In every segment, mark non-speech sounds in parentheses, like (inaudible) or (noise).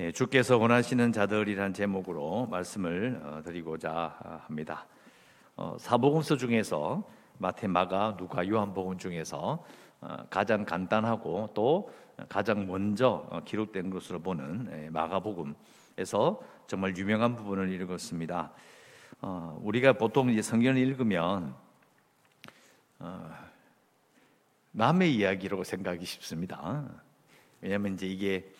예, 주께서 원하시는 자들이란 제목으로 말씀을 어, 드리고자 합니다. 어, 사복음서 중에서 마태, 마가, 누가, 요한복음 중에서 어, 가장 간단하고 또 가장 먼저 기록된 것으로 보는 예, 마가복음에서 정말 유명한 부분을 읽었습니다. 우리가 보통 이제 성경을 읽으면 남의 이야기라고 생각이 쉽습니다. 왜냐하면 이제 이게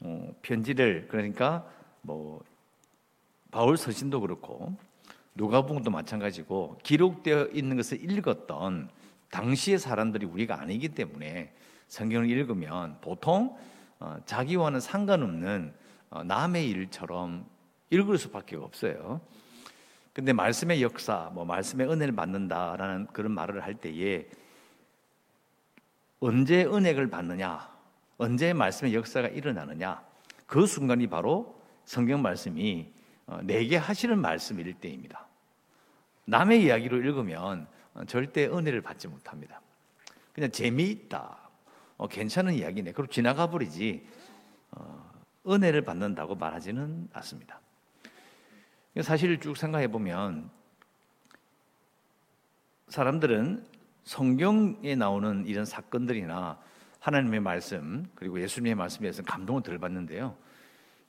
어, 편지를 그러니까 뭐 바울 서신도 그렇고 누가복음도 마찬가지고 기록되어 있는 것을 읽었던 당시의 사람들이 우리가 아니기 때문에 성경을 읽으면 보통 어, 자기와는 상관없는 어, 남의 일처럼 읽을 수밖에 없어요. 근데 말씀의 역사, 뭐 말씀의 은혜를 받는다라는 그런 말을 할 때에 언제 은혜를 받느냐, 언제 말씀의 역사가 일어나느냐, 그 순간이 바로 성경 말씀이 어, 내게 하시는 말씀일 때입니다. 남의 이야기로 읽으면 어, 절대 은혜를 받지 못합니다. 그냥 재미있다, 어, 괜찮은 이야기네. 그럼 지나가 버리지 어, 은혜를 받는다고 말하지는 않습니다. 사실 쭉 생각해 보면 사람들은 성경에 나오는 이런 사건들이나 하나님의 말씀 그리고 예수님의 말씀에서 감동을 덜 받는데요.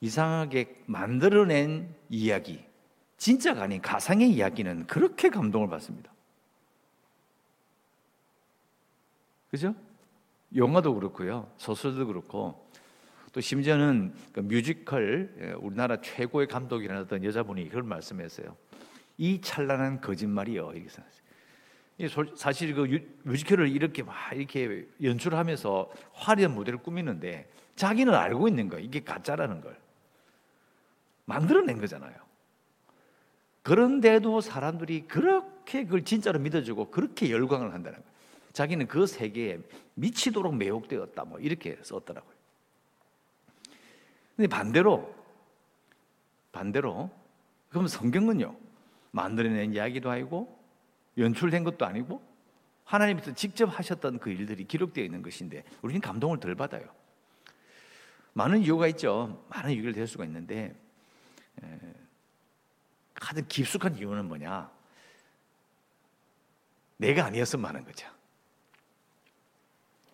이상하게 만들어낸 이야기, 진짜가 아닌 가상의 이야기는 그렇게 감동을 받습니다. 그죠? 영화도 그렇고요. 소설도 그렇고 또 심지어는 그 뮤지컬 예, 우리나라 최고의 감독이라던 여자분이 그런 말씀했어요. 이 찬란한 거짓말이요. 이렇게 사실 그 뮤지컬을 이렇게 막 이렇게 연출하면서 화려한 무대를 꾸미는데 자기는 알고 있는 거예요. 이게 가짜라는 걸. 만들어낸 거잖아요. 그런데도 사람들이 그렇게 그걸 진짜로 믿어주고 그렇게 열광을 한다는 거예요. 자기는 그 세계에 미치도록 매혹되었다. 뭐 이렇게 썼더라고요. 근데 반대로, 반대로, 그럼 성경은요, 만들어낸 이야기도 아니고 연출된 것도 아니고 하나님께서 직접 하셨던 그 일들이 기록되어 있는 것인데 우리는 감동을 덜 받아요. 많은 이유가 있죠. 많은 이유를 댈 수가 있는데 가장 깊숙한 이유는 뭐냐? 내가 아니었으면 하는 거죠.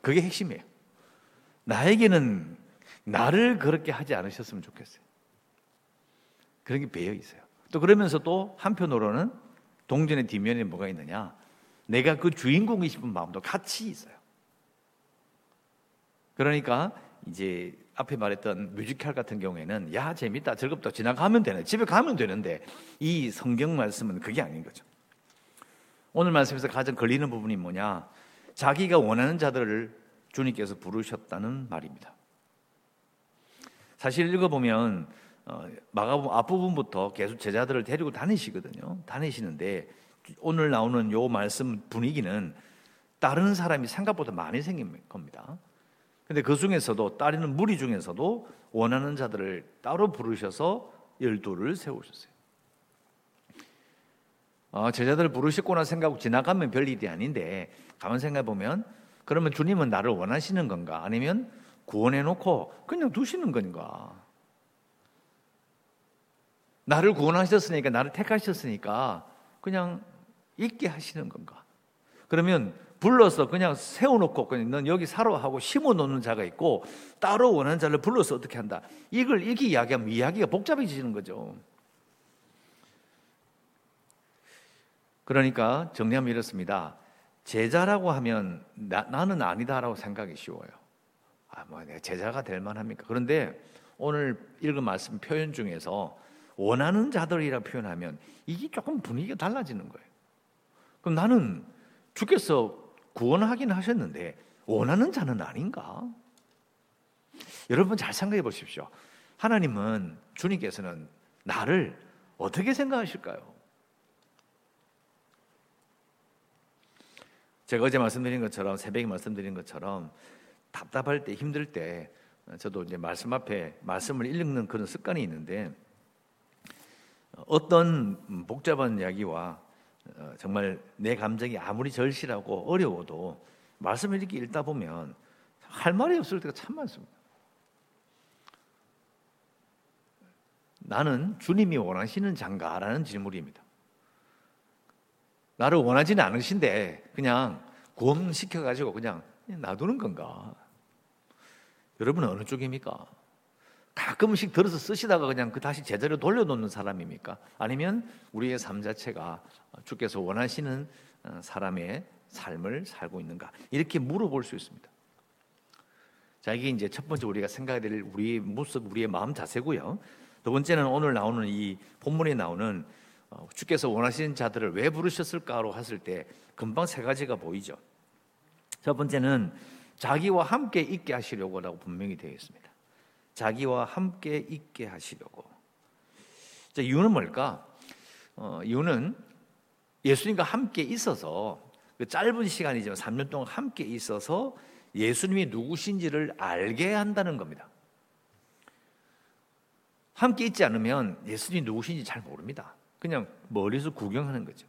그게 핵심이에요. 나에게는 나를 그렇게 하지 않으셨으면 좋겠어요. 그런 게 배어 있어요. 또 그러면서 또 한편으로는 동전의 뒷면에 뭐가 있느냐? 내가 그 주인공이 싶은 마음도 같이 있어요. 그러니까 이제 앞에 말했던 뮤지컬 같은 경우에는 야 재밌다 즐겁다 지나가면 되네 집에 가면 되는데 이 성경 말씀은 그게 아닌 거죠. 오늘 말씀에서 가장 걸리는 부분이 뭐냐? 자기가 원하는 자들을 주님께서 부르셨다는 말입니다. 사실 읽어보면 어, 마가복음 앞부분부터 계속 제자들을 데리고 다니시거든요. 다니시는데 오늘 나오는 요 말씀 분위기는 다른 사람이 생각보다 많이 생긴 겁니다. 근데 그 중에서도 따르는 무리 중에서도 원하는 자들을 따로 부르셔서 열두를 세우셨어요. 어, 제자들을 부르셨구나 생각하고 지나가면 별 일이 아닌데 가만 생각해 보면 그러면 주님은 나를 원하시는 건가 아니면 구원해 놓고 그냥 두시는 건가? 나를 구원하셨으니까 나를 택하셨으니까 그냥 있게 하시는 건가? 그러면 불러서 그냥 세워놓고 그냥 넌 여기 살아 하고 심어놓는 자가 있고 따로 원하는 자를 불러서 어떻게 한다? 이걸 이렇게 이야기하면 이야기가 복잡해지는 거죠. 그러니까 정리하면 이렇습니다. 제자라고 하면 나, 는 아니다라고 생각이 쉬워요. 아, 뭐 내가 제자가 될 만합니까? 그런데 오늘 읽은 말씀 표현 중에서 원하는 자들이라 표현하면 이게 조금 분위기가 달라지는 거예요. 그럼 나는 주께서 구원하긴 하셨는데 원하는 자는 아닌가? 여러분 잘 생각해 보십시오. 하나님은 주님께서는 나를 어떻게 생각하실까요? 제가 어제 말씀드린 것처럼 새벽에 말씀드린 것처럼 답답할 때 힘들 때 저도 이제 말씀 앞에 말씀을 읽는 그런 습관이 있는데 어떤 복잡한 이야기와 어, 정말 내 감정이 아무리 절실하고 어려워도 말씀을 이렇게 읽다 보면 할 말이 없을 때가 참 많습니다. 나는 주님이 원하시는 장가라는 질문입니다. 나를 원하지는 않으신데 그냥 구원시켜 가지고 그냥 놔두는 건가? 여러분은 어느 쪽입니까? 가끔씩 들어서 쓰시다가 그냥 그 다시 제자리로 돌려놓는 사람입니까? 아니면 우리의 삶 자체가 주께서 원하시는 어, 사람의 삶을 살고 있는가? 이렇게 물어볼 수 있습니다. 자, 이게 이제 첫 번째 우리가 생각해야 될 우리의 모습, 우리의 마음 자세고요. 두 번째는 오늘 나오는 이 본문에 나오는 어, 주께서 원하시는 자들을 왜 부르셨을까로 했을 때 금방 세 가지가 보이죠. 첫 번째는 자기와 함께 있게 하시려고라고 분명히 되어 있습니다. 자기와 함께 있게 하시려고. 자, 이유는 뭘까? 어, 이유는 예수님과 함께 있어서 그 짧은 시간이지만 3년 동안 함께 있어서 예수님이 누구신지를 알게 한다는 겁니다. 함께 있지 않으면 예수님이 누구신지 잘 모릅니다. 그냥 멀리서 구경하는 거죠.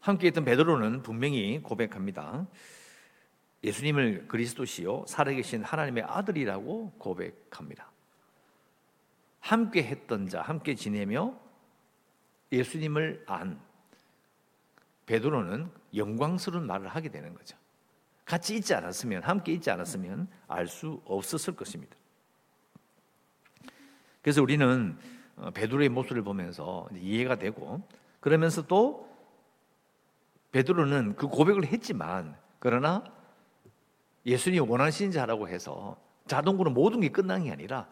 함께 있던 베드로는 분명히 고백합니다. 예수님을 그리스도시요 살아계신 하나님의 아들이라고 고백합니다. 함께 했던 자, 함께 지내며 예수님을 안 베드로는 영광스러운 말을 하게 되는 거죠. 같이 있지 않았으면 함께 있지 않았으면 알 수 없었을 것입니다. 그래서 우리는 어, 베드로의 모습을 보면서 이해가 되고 그러면서 또 베드로는 그 고백을 했지만 그러나 예수님이 원하신 자라고 해서 자동으로 모든 게 끝난 게 아니라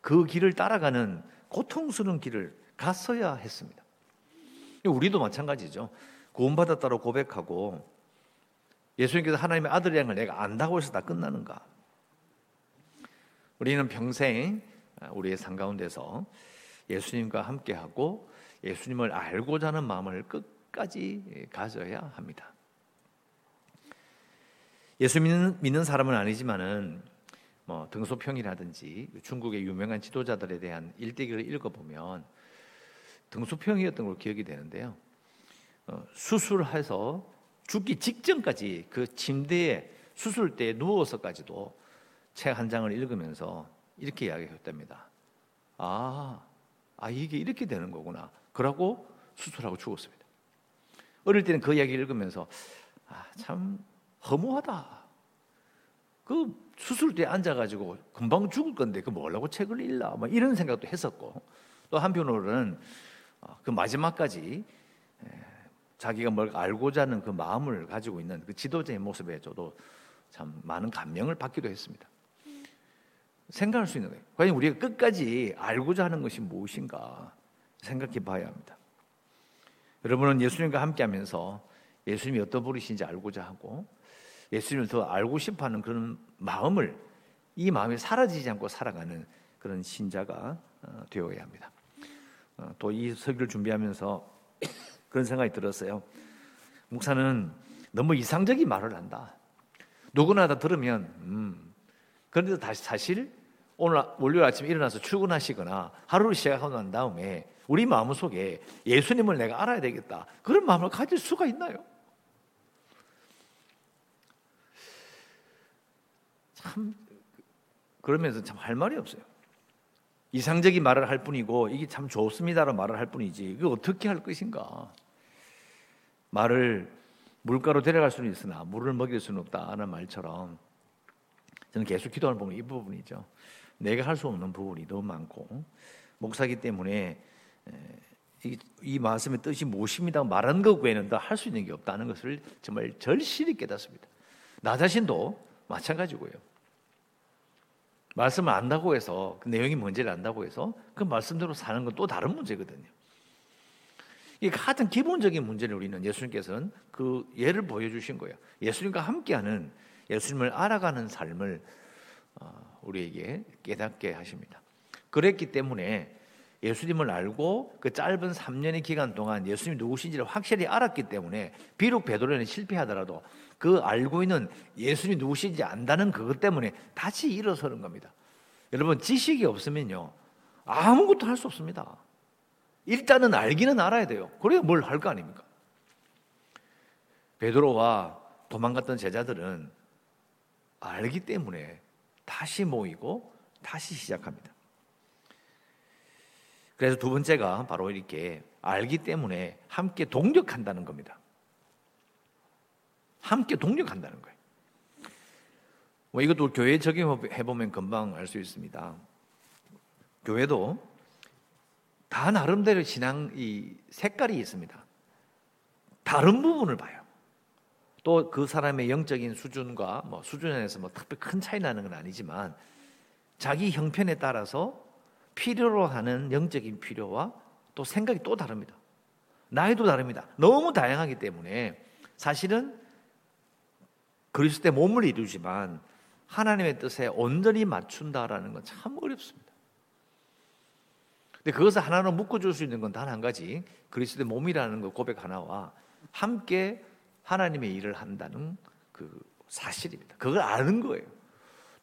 그 길을 따라가는 고통스러운 길을 갔어야 했습니다. 우리도 마찬가지죠. 구원받았다고 고백하고 예수님께서 하나님의 아들이라는 걸 내가 안다고 해서 다 끝나는가? 우리는 평생 우리의 삶 가운데서 예수님과 함께하고 예수님을 알고자 하는 마음을 끝까지 가져야 합니다. 예수 믿는, 믿는 사람은 아니지만은 뭐 등소평이라든지 중국의 유명한 지도자들에 대한 일대기를 읽어보면 등소평이었던 걸 기억이 되는데요. 어, 수술해서 죽기 직전까지 그 침대에 수술대에 누워서까지도 책 한 장을 읽으면서 이렇게 이야기했답니다. 아, 아 이게 이렇게 되는 거구나. 그러고 수술하고 죽었습니다. 어릴 때는 그 이야기 읽으면서 아, 참 허무하다. 그 수술대에 앉아가지고 금방 죽을 건데 그 뭐라고 책을 읽나 뭐 이런 생각도 했었고 또 한편으로는 어, 그 마지막까지 자기가 뭘 알고자 하는 그 마음을 가지고 있는 그 지도자의 모습에 저도 참 많은 감명을 받기도 했습니다. 생각할 수 있는 거예요. 과연 우리가 끝까지 알고자 하는 것이 무엇인가 생각해 봐야 합니다. 여러분은 예수님과 함께 하면서 예수님이 어떤 분이신지 알고자 하고 예수님을 더 알고 싶어 하는 그런 마음을 이 마음이 사라지지 않고 살아가는 그런 신자가 어, 되어야 합니다. 어, 또이 설교를 준비하면서 (coughs) 그런 생각이 들었어요. 목사는 너무 이상적인 말을 한다. 누구나 다 들으면 음. 그런데 다시 사실 오늘 월요일 아침에 일어나서 출근하시거나 하루를 시작하고 난 다음에 우리 마음 속에 예수님을 내가 알아야 되겠다. 그런 마음을 가질 수가 있나요? 참 그러면서 참 할 말이 없어요. 이상적인 말을 할 뿐이고 이게 참 좋습니다라는 말을 할 뿐이지 이거 어떻게 할 것인가? 말을 물가로 데려갈 수는 있으나 물을 먹일 수는 없다는 말처럼 저는 계속 기도하는 부분이 이 부분이죠. 내가 할 수 없는 부분이 너무 많고 목사기 때문에 이, 이 말씀의 뜻이 무엇입니다 말하는 것 외에는 더 할 수 있는 게 없다는 것을 정말 절실히 깨닫습니다. 나 자신도 마찬가지고요. 말씀을 안다고 해서 그 내용이 뭔지를 안다고 해서 그 말씀대로 사는 건 또 다른 문제거든요. 이 가장 기본적인 문제를 우리는 예수님께서는 그 예를 보여주신 거예요. 예수님과 함께하는 예수님을 알아가는 삶을 어, 우리에게 깨닫게 하십니다. 그랬기 때문에 예수님을 알고 그 짧은 3년의 기간 동안 예수님이 누구신지를 확실히 알았기 때문에 비록 베드로는 실패하더라도 그 알고 있는 예수님이 누구신지 안다는 그것 때문에 다시 일어서는 겁니다. 여러분 지식이 없으면요 아무것도 할 수 없습니다. 일단은 알기는 알아야 돼요. 그래야 뭘 할 거 아닙니까? 베드로와 도망갔던 제자들은 알기 때문에 다시 모이고 다시 시작합니다. 그래서 두 번째가 바로 이렇게 알기 때문에 함께 동력한다는 겁니다. 함께 동력한다는 거예요. 뭐 이것도 교회 적용해 보면 금방 알 수 있습니다. 교회도 다 나름대로 신앙 이 색깔이 있습니다. 다른 부분을 봐요. 또 그 사람의 영적인 수준과 뭐 수준에서 뭐 특별히 큰 차이 나는 건 아니지만 자기 형편에 따라서 필요로 하는 영적인 필요와 또 생각이 또 다릅니다. 나이도 다릅니다. 너무 다양하기 때문에 사실은 그리스도의 몸을 이루지만 하나님의 뜻에 온전히 맞춘다라는 건 참 어렵습니다. 근데 그것을 하나로 묶어줄 수 있는 건 단 한 가지 그리스도의 몸이라는 그 고백 하나와 함께 하나님의 일을 한다는 그 사실입니다. 그걸 아는 거예요.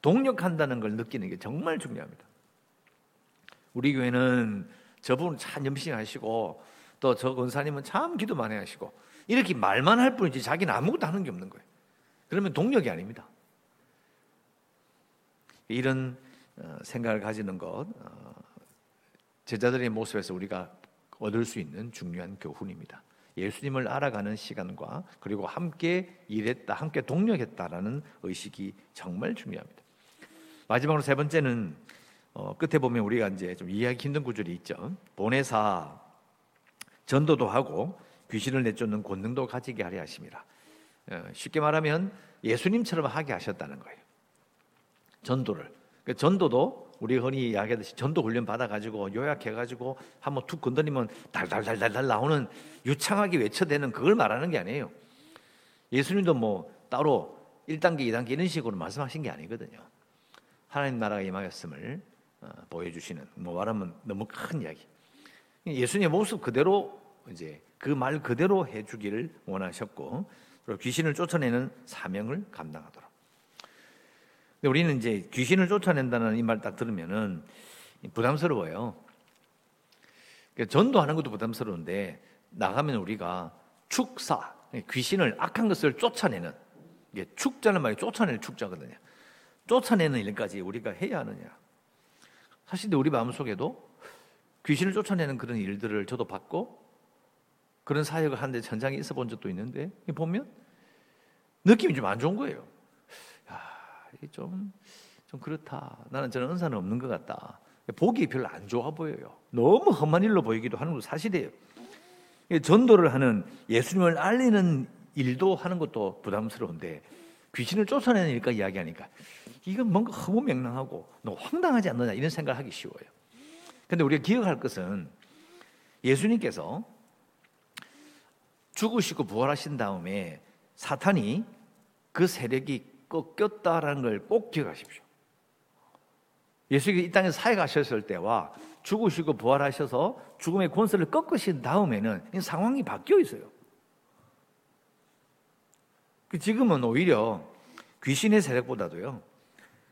동력한다는 걸 느끼는 게 정말 중요합니다. 우리 교회는 저분 참 염심하시고 또 저 권사님은 참 기도 많이 하시고 이렇게 말만 할 뿐이지 자기는 아무것도 하는 게 없는 거예요. 그러면 동력이 아닙니다. 이런 어, 생각을 가지는 것 어, 제자들의 모습에서 우리가 얻을 수 있는 중요한 교훈입니다. 예수님을 알아가는 시간과 그리고 함께 일했다, 함께 동력했다라는 의식이 정말 중요합니다. 마지막으로 세 번째는 어, 끝에 보면 우리가 이제 좀 이해하기 힘든 구절이 있죠. 보내사 전도도 하고 귀신을 내쫓는 권능도 가지게 하려 하심이라. 어, 쉽게 말하면 예수님처럼 하게 하셨다는 거예요. 전도를. 그 전도도 우리 흔히 이야기하듯이 전도 훈련 받아가지고 요약해가지고 한번 툭 건드리면 달달달달달 나오는 유창하게 외쳐대는 그걸 말하는 게 아니에요. 예수님도 뭐 따로 1단계, 2단계 이런 식으로 말씀하신 게 아니거든요. 하나님 나라가 임하였음을 어, 보여주시는 뭐 말하면 너무 큰 이야기. 예수님의 모습 그대로 이제 그 말 그대로 해주기를 원하셨고 그리고 귀신을 쫓아내는 사명을 감당하도록. 근데 우리는 이제 귀신을 쫓아낸다는 이 말 딱 들으면은 부담스러워요. 그러니까 전도하는 것도 부담스러운데 나가면 우리가 축사 귀신을 악한 것을 쫓아내는 이게 축자는 말이 쫓아내는 축자거든요. 쫓아내는 일까지 우리가 해야 하느냐? 사실 우리 마음속에도 귀신을 쫓아내는 그런 일들을 저도 받고 그런 사역을 하는데 전장에 있어 본 적도 있는데 보면 느낌이 좀 안 좋은 거예요. 야, 좀, 좀 그렇다. 나는 저는 은사는 없는 것 같다. 보기 별로 안 좋아 보여요. 너무 험한 일로 보이기도 하는 건 사실이에요. 전도를 하는 예수님을 알리는 일도 하는 것도 부담스러운데 귀신을 쫓아내는 일까 이야기하니까 이건 뭔가 허무맹랑하고 너무 황당하지 않느냐 이런 생각을 하기 쉬워요. 근데 우리가 기억할 것은 예수님께서 죽으시고 부활하신 다음에 사탄이 그 세력이 꺾였다라는 걸 꼭 기억하십시오. 예수님이 이 땅에 사역하셨을 때와 죽으시고 부활하셔서 죽음의 권세를 꺾으신 다음에는 상황이 바뀌어 있어요. 그 지금은 오히려 귀신의 세력보다도요,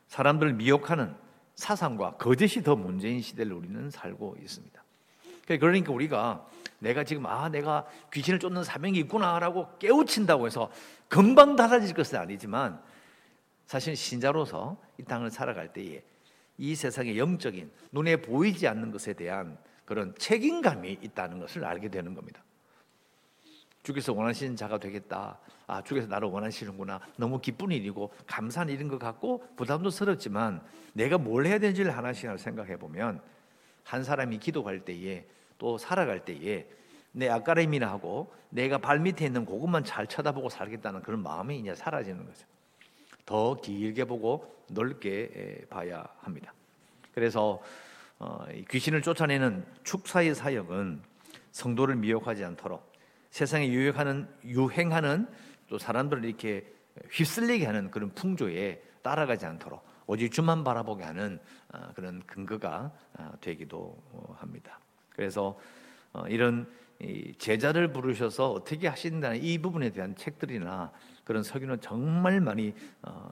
사람들을 미혹하는 사상과 거짓이 더 문제인 시대를 우리는 살고 있습니다. 그러니까 우리가 내가 지금 아 내가 귀신을 쫓는 사명이 있구나라고 깨우친다고 해서 금방 달라질 것은 아니지만 사실 신자로서 이 땅을 살아갈 때에 이 세상의 영적인 눈에 보이지 않는 것에 대한 그런 책임감이 있다는 것을 알게 되는 겁니다. 주께서 원하시는 자가 되겠다. 아, 주께서 나를 원하시는구나. 너무 기쁜 일이고 감사한 일인 것 같고 부담도 스럽지만 내가 뭘 해야 되는지를 하나씩 생각해 보면 한 사람이 기도할 때에 또 살아갈 때에 내 앞가림이나 하고 내가 발 밑에 있는 그것만 잘 쳐다보고 살겠다는 그런 마음이 이제 사라지는 거죠. 더 길게 보고 넓게 봐야 합니다. 그래서 어, 귀신을 쫓아내는 축사의 사역은 성도를 미혹하지 않도록 세상에 유행하는 유행하는 또 사람들을 이렇게 휩쓸리게 하는 그런 풍조에 따라가지 않도록 오직 주만 바라보게 하는 어, 그런 근거가 어, 되기도 합니다. 그래서 어, 이런 제자를 부르셔서 어떻게 하신다는 이 부분에 대한 책들이나 그런 서기는 정말 많이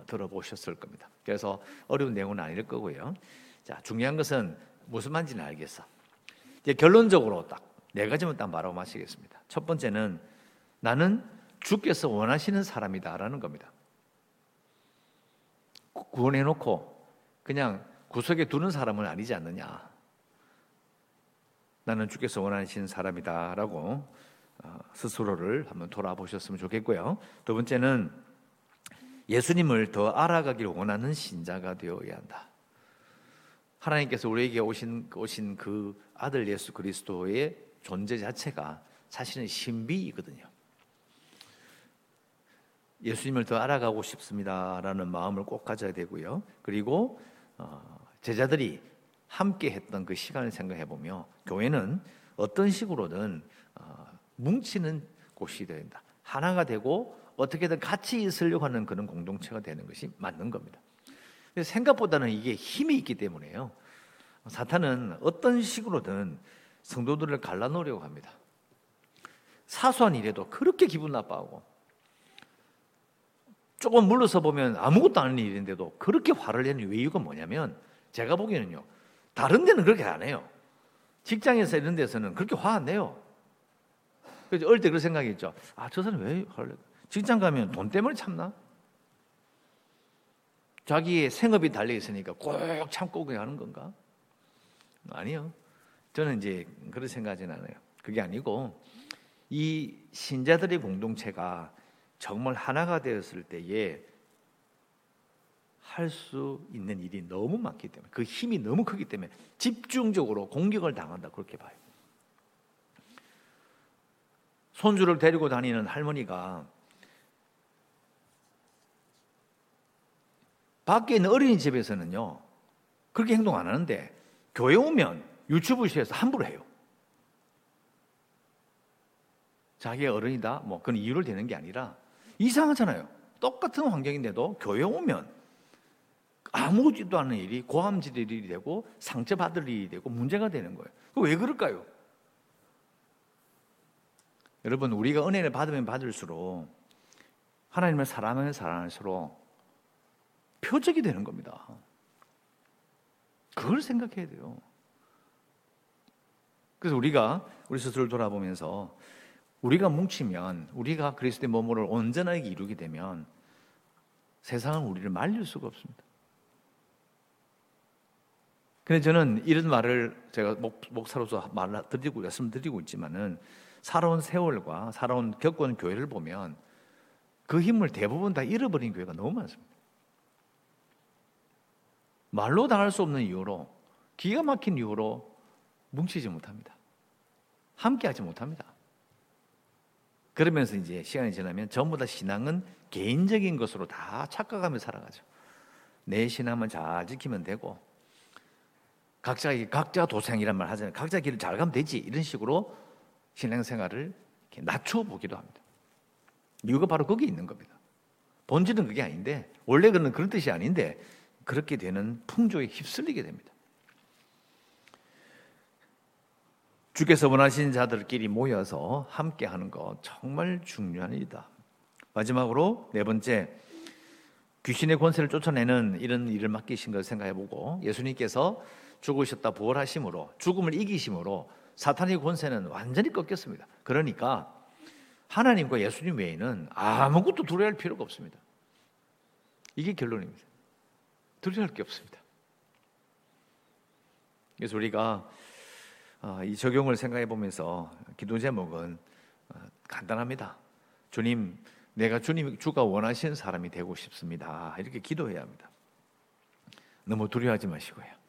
들어보셨을 겁니다. 그래서 어려운 내용은 아닐 거고요. 자 중요한 것은 무슨 말인지는 알겠어. 이제 결론적으로 딱 네 가지만 딱 말하고 마치겠습니다. 첫 번째는 나는 주께서 원하시는 사람이다라는 겁니다. 구원해 놓고 그냥 구석에 두는 사람은 아니지 않느냐. 나는 주께서 원하시는 사람이다 라고 어, 스스로를 한번 돌아보셨으면 좋겠고요. 두 번째는 예수님을 더 알아가길 원하는 신자가 되어야 한다. 하나님께서 우리에게 오신 오신 그 아들 예수 그리스도의 존재 자체가 사실은 신비이거든요. 예수님을 더 알아가고 싶습니다라는 마음을 꼭 가져야 되고요. 그리고 어, 제자들이 함께 했던 그 시간을 생각해 보며 교회는 어떤 식으로든 어, 뭉치는 곳이 된다. 하나가 되고 어떻게든 같이 있으려고 하는 그런 공동체가 되는 것이 맞는 겁니다. 생각보다는 이게 힘이 있기 때문에요. 사탄은 어떤 식으로든 성도들을 갈라놓으려고 합니다. 사소한 일에도 그렇게 기분 나빠하고 조금 물러서 보면 아무것도 아닌 일인데도 그렇게 화를 내는 이유가 뭐냐면 제가 보기에는요. 다른 데는 그렇게 안 해요. 직장에서 이런 데서는 그렇게 화 안 내요. 그래서 어릴 때 그런 생각이 있죠. 아, 저 사람 왜 화를 내? 직장 가면 돈 때문에 참나? 자기의 생업이 달려 있으니까 꼭 참고 그냥 하는 건가? 아니요. 저는 이제 그런 생각하지는 않아요. 그게 아니고 이 신자들의 공동체가 정말 하나가 되었을 때에 할 수 있는 일이 너무 많기 때문에 그 힘이 너무 크기 때문에 집중적으로 공격을 당한다 그렇게 봐요. 손주를 데리고 다니는 할머니가 밖에 있는 어린이집에서는요 그렇게 행동 안 하는데 교회 오면 유튜브시에서 함부로 해요. 자기가 어른이다 뭐 그런 이유를 대는 게 아니라 이상하잖아요. 똑같은 환경인데도 교회 오면 아무것도 않은 일이 고함질 일이 되고 상처받을 일이 되고 문제가 되는 거예요. 왜 그럴까요? 여러분 우리가 은혜를 받으면 받을수록 하나님을 사랑하면 사랑할수록 표적이 되는 겁니다. 그걸 생각해야 돼요. 그래서 우리가 우리 스스로를 돌아보면서 우리가 뭉치면 우리가 그리스도의 몸을 온전하게 이루게 되면 세상은 우리를 말릴 수가 없습니다. 근데 저는 이런 말을 제가 목, 목사로서 말 드리고 말씀드리고 있지만은 살아온 세월과 살아온 겪어온 교회를 보면 그 힘을 대부분 다 잃어버린 교회가 너무 많습니다. 말로 당할 수 없는 이유로 기가 막힌 이유로 뭉치지 못합니다. 함께하지 못합니다. 그러면서 이제 시간이 지나면 전부 다 신앙은 개인적인 것으로 다 착각하며 살아가죠. 내 신앙만 잘 지키면 되고 각자 각자 도생이란 말 하잖아요. 각자 길을 잘 가면 되지 이런 식으로 신앙생활을 낮춰 보기도 합니다. 이유가 바로 거기 있는 겁니다. 본질은 그게 아닌데 원래 그는 그런 뜻이 아닌데 그렇게 되는 풍조에 휩쓸리게 됩니다. 주께서 원하신 자들끼리 모여서 함께 하는 것 정말 중요한 일이다. 마지막으로 네 번째 귀신의 권세를 쫓아내는 이런 일을 맡기신 것을 생각해 보고 예수님께서 죽으셨다 부활하심으로 죽음을 이기심으로 사탄의 권세는 완전히 꺾였습니다. 그러니까 하나님과 예수님 외에는 아무것도 두려워할 필요가 없습니다. 이게 결론입니다. 두려워할 게 없습니다. 그래서 우리가 어, 이 적용을 생각해 보면서 기도 제목은 어, 간단합니다. 주님, 내가 주님 주가 원하시는 사람이 되고 싶습니다. 이렇게 기도해야 합니다. 너무 두려워하지 마시고요.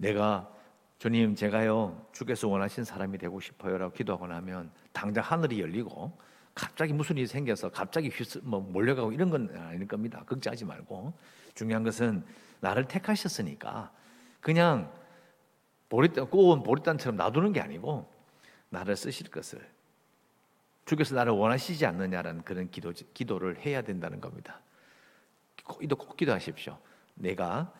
내가 주님 제가요 주께서 원하신 사람이 되고 싶어요라고 기도하고 나면 당장 하늘이 열리고 갑자기 무슨 일이 생겨서 갑자기 휘스, 뭐 몰려가고 이런 건 아닐 겁니다. 걱정하지 말고 중요한 것은 나를 택하셨으니까 그냥 보리단 꼬운 보리단처럼 놔두는 게 아니고 나를 쓰실 것을 주께서 나를 원하시지 않느냐라는 그런 기도 기도를 해야 된다는 겁니다. 기도 꼭 기도하십시오. 내가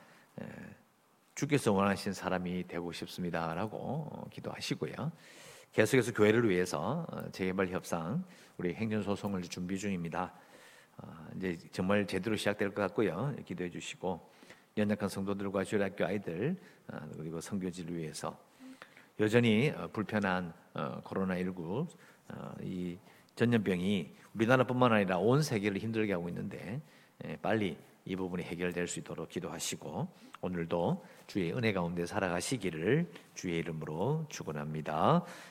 주께서 원하신 사람이 되고 싶습니다라고 어, 기도하시고요. 계속해서 교회를 위해서 어, 재개발 협상 우리 행정 소송을 준비 중입니다. 어, 이제 정말 제대로 시작될 것 같고요. 기도해 주시고 연약한 성도들과 주일학교 아이들 그리고 성교지를 위해서 여전히 불편한 코로나 19 이 전염병이 우리나라뿐만 아니라 온 세계를 힘들게 하고 있는데 예, 빨리 이 부분이 해결될 수 있도록 기도하시고 오늘도 주의 은혜 가운데 살아가시기를 주의 이름으로 축원합니다.